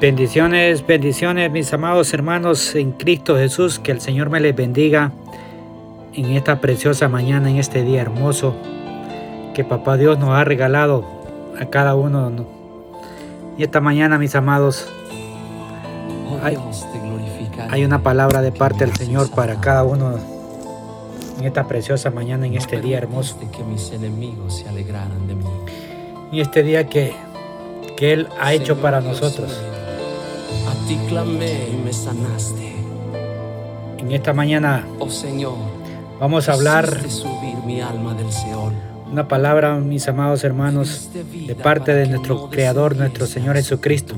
Bendiciones, bendiciones mis amados hermanos en Cristo Jesús, que el Señor me les bendiga en esta preciosa mañana, en este día hermoso que Papá Dios nos ha regalado a cada uno. Y esta mañana mis amados, hay, hay una palabra de parte del Señor para cada uno en esta preciosa mañana, en este día hermoso. que mis enemigos se alegraran de mí. En este día que, que Él ha hecho para nosotros. A ti clamé y me sanaste. En esta mañana Oh Señor, vamos a hablar hiciste subir mi alma del Seol. una palabra, mis amados hermanos, de parte de nuestro Creador, nuestro Señor Jesucristo.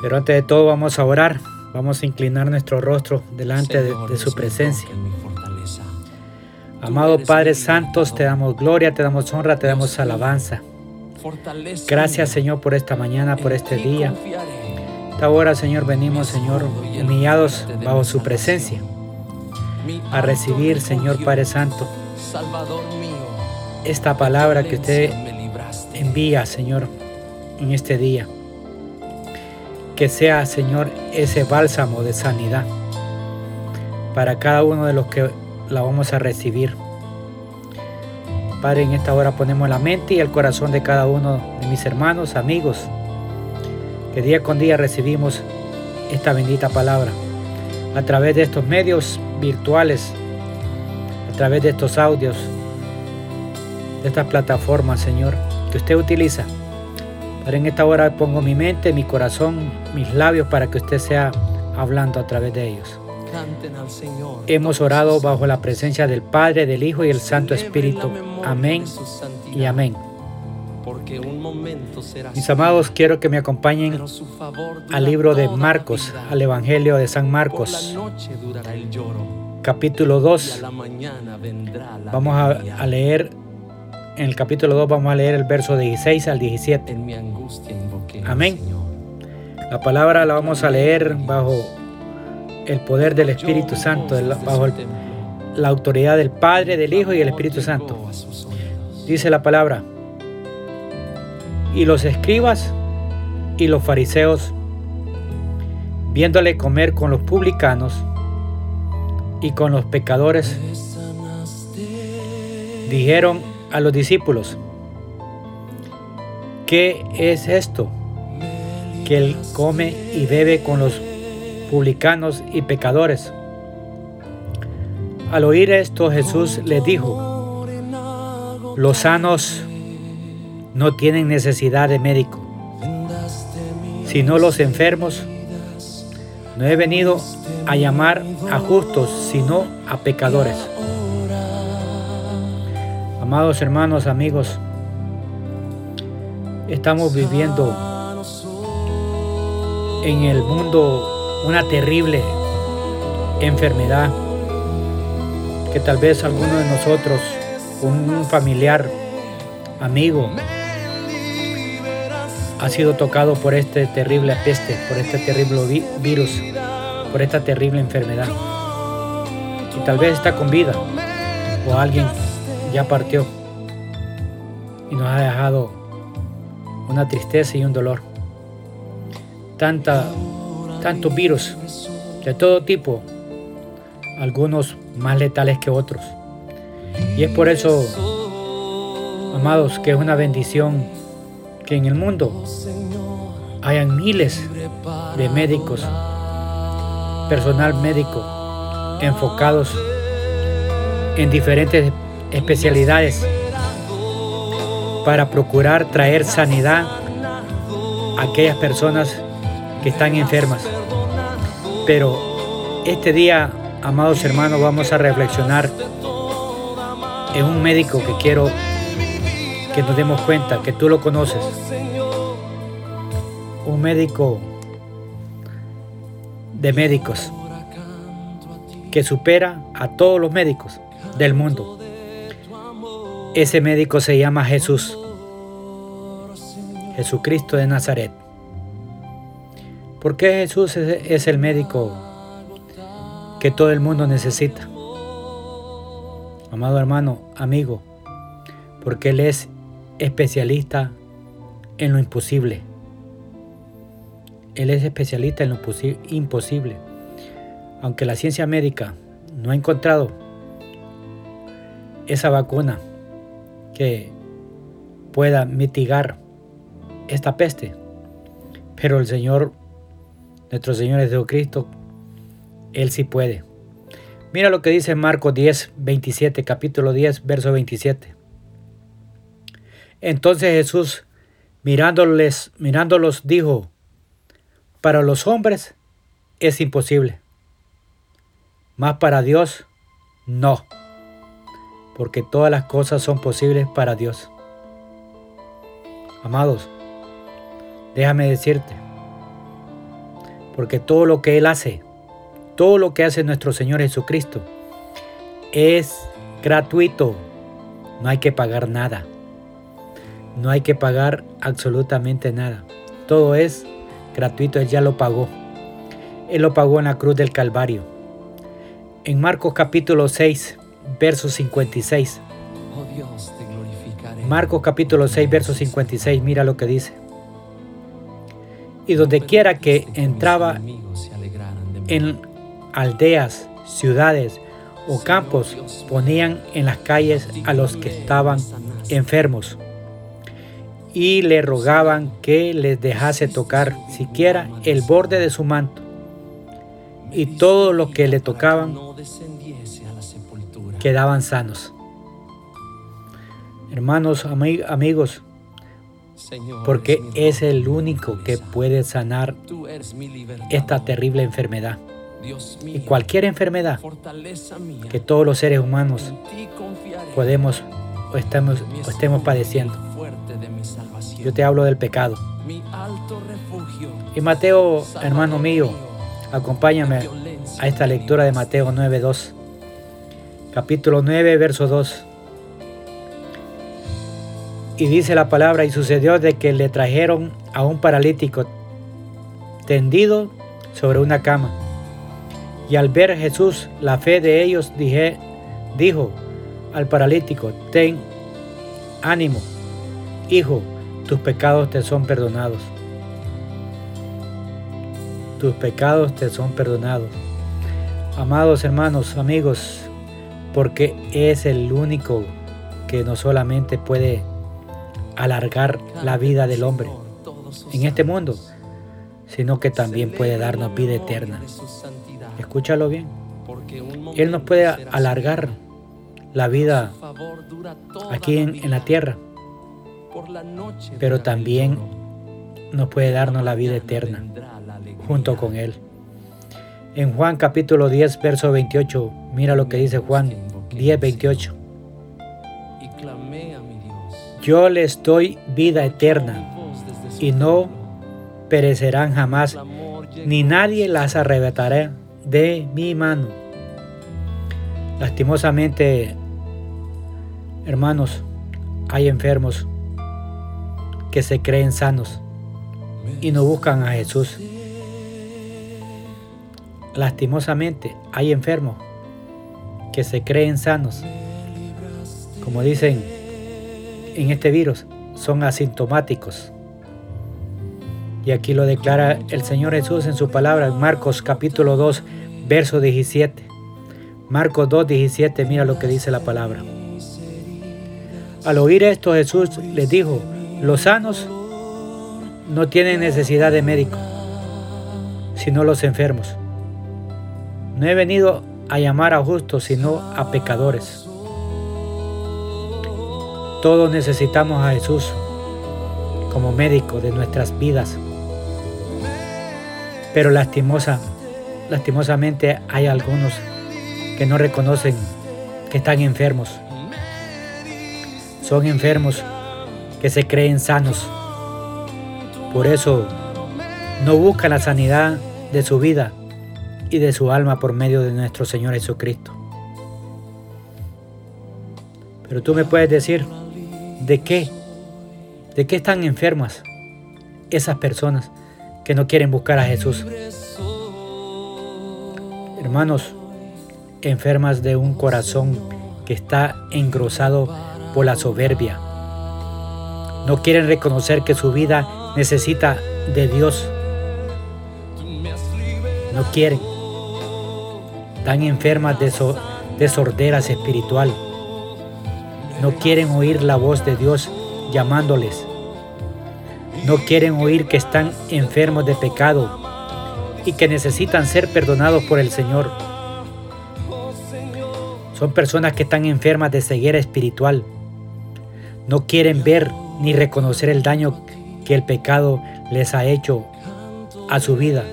Pero antes de todo vamos a orar, vamos a inclinar nuestro rostro delante de, de su presencia. Amado Padre Santos, te damos gloria, te damos honra, te damos alabanza. Gracias Señor por esta mañana, por este día. Esta hora Señor venimos Señor humillados bajo su presencia. a recibir Señor Padre Santo. Esta palabra que usted envía Señor en este día. Que sea Señor ese bálsamo de sanidad para cada uno de los que la vamos a recibir. Padre, en esta hora ponemos la mente y el corazón de cada uno de mis hermanos, amigos, que día con día recibimos esta bendita palabra a través de estos medios virtuales, a través de estos audios, de estas plataformas, Señor, que usted utiliza. Pero en esta hora pongo mi mente, mi corazón, mis labios para que usted sea hablando a través de ellos. Hemos orado bajo la presencia del Padre, del Hijo y el Santo Espíritu. Amén y amén. Mis amados, quiero que me acompañen al libro de Marcos, al Evangelio de San Marcos, capítulo 2. Vamos a, leer, en el capítulo 2 vamos a leer el verso 16 al 17. Amén. La palabra la vamos a leer bajo el poder del Espíritu Santo, bajo la autoridad del Padre, del Hijo y del Espíritu Santo. Dice la palabra, y los escribas y los fariseos, viéndole comer con los publicanos y con los pecadores, dijeron a los discípulos, ¿qué es esto? Que él come y bebe con los publicanos y pecadores. Al oír esto Jesús les dijo, los sanos no tienen necesidad de médico, sino los enfermos. No he venido a llamar a justos, sino a pecadores. Amados hermanos, amigos, estamos viviendo en el mundo una terrible enfermedad que tal vez alguno de nosotros, un familiar, amigo, ha sido tocado por este terrible peste, por este terrible virus, por esta terrible enfermedad. Y tal vez está con vida o alguien ya partió y nos ha dejado una tristeza y un dolor. Tanta, tantos virus de todo tipo, algunos más letales que otros. Y es por eso, amados, que es una bendición que en el mundo hayan miles de médicos, personal médico, enfocados en diferentes especialidades para procurar traer sanidad a aquellas personas que están enfermas. Pero este día, amados hermanos, vamos a reflexionar en un médico que quiero que nos demos cuenta que tú lo conoces. Un médico de médicos que supera a todos los médicos del mundo. Ese médico se llama Jesús. Jesucristo de Nazaret. ¿Por qué Jesús es el médico que todo el mundo necesita? Amado hermano, amigo, porque Él es especialista en lo imposible. Él es especialista en lo imposible. Aunque la ciencia médica no ha encontrado esa vacuna que pueda mitigar esta peste, pero el Señor, nuestro Señor Jesucristo, Él sí puede. Mira lo que dice Marcos 10, 27, capítulo 10, verso 27. Entonces Jesús, mirándoles, mirándolos, dijo, para los hombres es imposible, mas para Dios no, porque todas las cosas son posibles para Dios. Amados, déjame decirte, porque todo lo que Él hace, todo lo que hace nuestro Señor Jesucristo, es gratuito, no hay que pagar nada. No hay que pagar absolutamente nada. Todo es gratuito, Él ya lo pagó. Él lo pagó en la cruz del Calvario. En Marcos capítulo 6, verso 56. Marcos capítulo 6, verso 56, mira lo que dice. Y donde quiera que entraba en aldeas, ciudades o campos, ponían en las calles a los que estaban enfermos y le rogaban que les dejase tocar siquiera el borde de su manto. Y todos los que le tocaban quedaban sanos. Hermanos, amigos, porque es el único que puede sanar esta terrible enfermedad. Y cualquier enfermedad que todos los seres humanos podemos o estemos, o estemos padeciendo. Yo te hablo del pecado. Y Mateo, hermano mío, acompáñame a esta lectura de Mateo 9.2. Capítulo 9, verso 2. Y dice la palabra, y sucedió de que le trajeron a un paralítico tendido sobre una cama. Y al ver Jesús la fe de ellos, dije, dijo al paralítico, ten ánimo, hijo, tus pecados te son perdonados. Tus pecados te son perdonados. Amados hermanos, amigos, porque es el único que no solamente puede alargar la vida del hombre en este mundo, sino que también puede darnos vida eterna. Escúchalo bien. Él nos puede alargar la vida aquí en, en la tierra pero también nos puede darnos la vida eterna junto con Él. En Juan capítulo 10, verso 28, mira lo que dice Juan 10, 28. Yo les doy vida eterna y no perecerán jamás, ni nadie las arrebatará de mi mano. Lastimosamente, hermanos, hay enfermos que se creen sanos y no buscan a Jesús. Lastimosamente hay enfermos que se creen sanos. Como dicen en este virus, son asintomáticos. Y aquí lo declara el Señor Jesús en su palabra en Marcos capítulo 2, verso 17. Marcos 2, 17, mira lo que dice la palabra. Al oír esto Jesús les dijo, los sanos no tienen necesidad de médico, sino los enfermos. No he venido a llamar a justos, sino a pecadores. Todos necesitamos a Jesús como médico de nuestras vidas. Pero lastimosa, lastimosamente hay algunos que no reconocen que están enfermos. Son enfermos que se creen sanos. Por eso no buscan la sanidad de su vida y de su alma por medio de nuestro Señor Jesucristo. Pero tú me puedes decir, ¿de qué? ¿De qué están enfermas esas personas que no quieren buscar a Jesús? Hermanos, enfermas de un corazón que está engrosado por la soberbia, no quieren reconocer que su vida necesita de Dios. No quieren. Están enfermas de, de sorderas espiritual. No quieren oír la voz de Dios llamándoles. No quieren oír que están enfermos de pecado y que necesitan ser perdonados por el Señor. Son personas que están enfermas de ceguera espiritual. No quieren ver ni reconocer el daño que el pecado les ha hecho a su vida.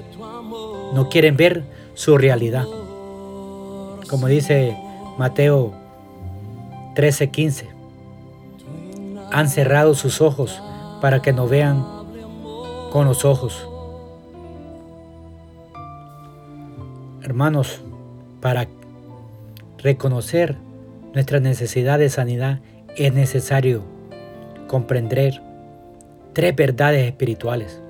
No quieren ver su realidad. Como dice Mateo 13:15, han cerrado sus ojos para que no vean con los ojos. Hermanos, para reconocer nuestra necesidad de sanidad es necesario comprender tres verdades espirituales.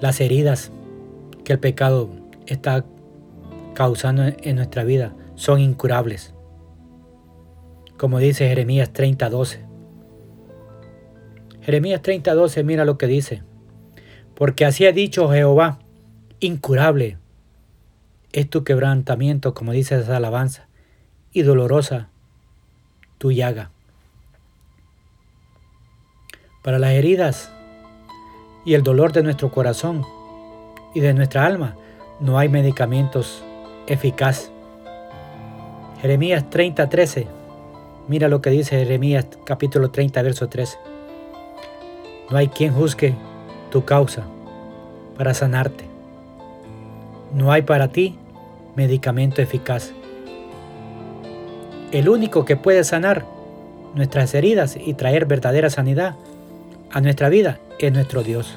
Las heridas que el pecado está causando en nuestra vida son incurables. Como dice Jeremías 30:12. Jeremías 30:12 mira lo que dice. Porque así ha dicho Jehová, incurable es tu quebrantamiento, como dice esa alabanza, y dolorosa tu llaga. Para las heridas y el dolor de nuestro corazón y de nuestra alma no hay medicamentos eficaz. Jeremías 30:13. Mira lo que dice Jeremías capítulo 30, verso 13. No hay quien juzgue tu causa para sanarte. No hay para ti medicamento eficaz. El único que puede sanar nuestras heridas y traer verdadera sanidad a nuestra vida es nuestro Dios.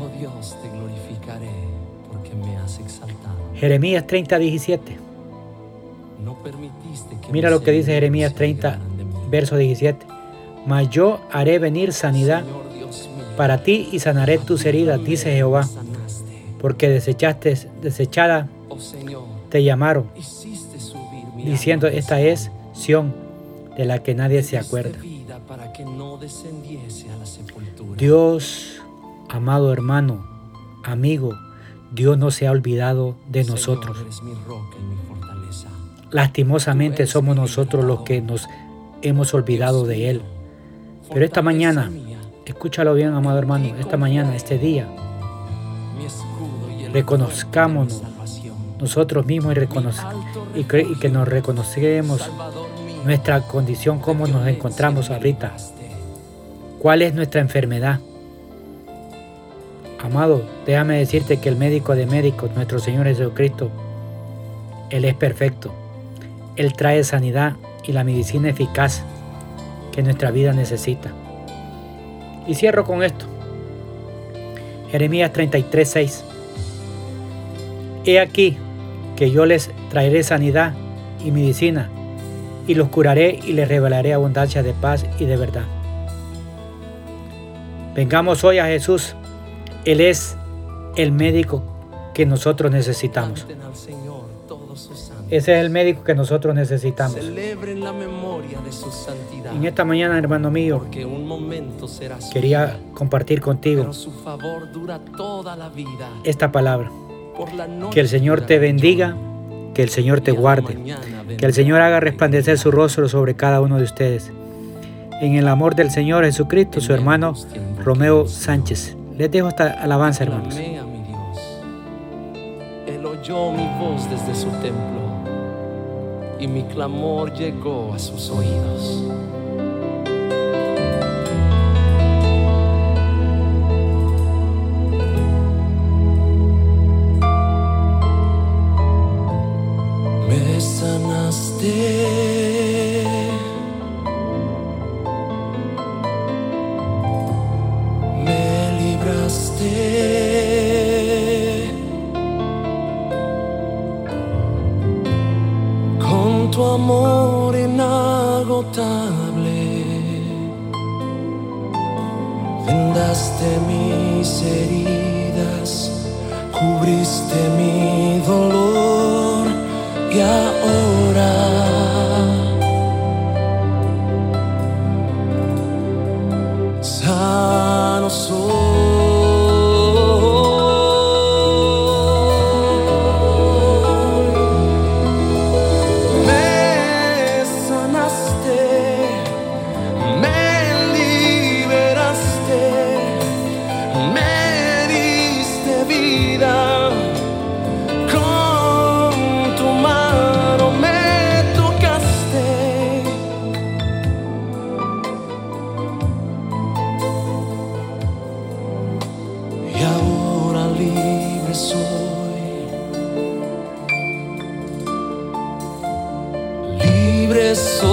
Oh Dios, te glorificaré porque me has exaltado. Jeremías 30, 17. Mira lo que dice Jeremías 30, verso 17. Mas yo haré venir sanidad para ti y sanaré tus heridas, dice Jehová, porque desechaste, desechada Oh te llamaron, diciendo, esta es Sión, de la que nadie se acuerda. Dios, amado hermano, amigo, Dios no se ha olvidado de nosotros. Lastimosamente somos nosotros los que nos hemos olvidado de Él. Pero esta mañana, escúchalo bien, amado hermano, esta mañana, este día, reconozcámonos nosotros mismos y, reconoce- y, cre- y que nos reconocemos nuestra condición, cómo nos encontramos ahorita, cuál es nuestra enfermedad. Amado, déjame decirte que el médico de médicos, nuestro Señor Jesucristo, Él es perfecto. Él trae sanidad y la medicina eficaz que nuestra vida necesita. Y cierro con esto. Jeremías 33, 6. He aquí que yo les traeré sanidad y medicina, y los curaré y les revelaré abundancia de paz y de verdad. Vengamos hoy a Jesús. Él es el médico que nosotros necesitamos. Ese es el médico que nosotros necesitamos. Celebren la memoria de su santidad. En esta mañana, hermano mío, Porque un momento será su quería vida, compartir contigo pero su favor dura toda la vida. esta palabra. Por la noche Que el Señor te bendiga, que el Señor te guarde, que el Señor haga resplandecer su rostro sobre cada uno de ustedes. En el amor del Señor Jesucristo, su hermano Romeo Sánchez. Les dejo esta alabanza, hermanos. Él oyó mi voz desde su templo y mi clamor llegó a sus oídos. Amor inagotable. Vendaste mis heridas, cubriste mi dolor libre soy,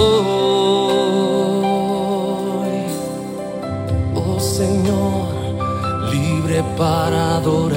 oh Señor, libre para adorar.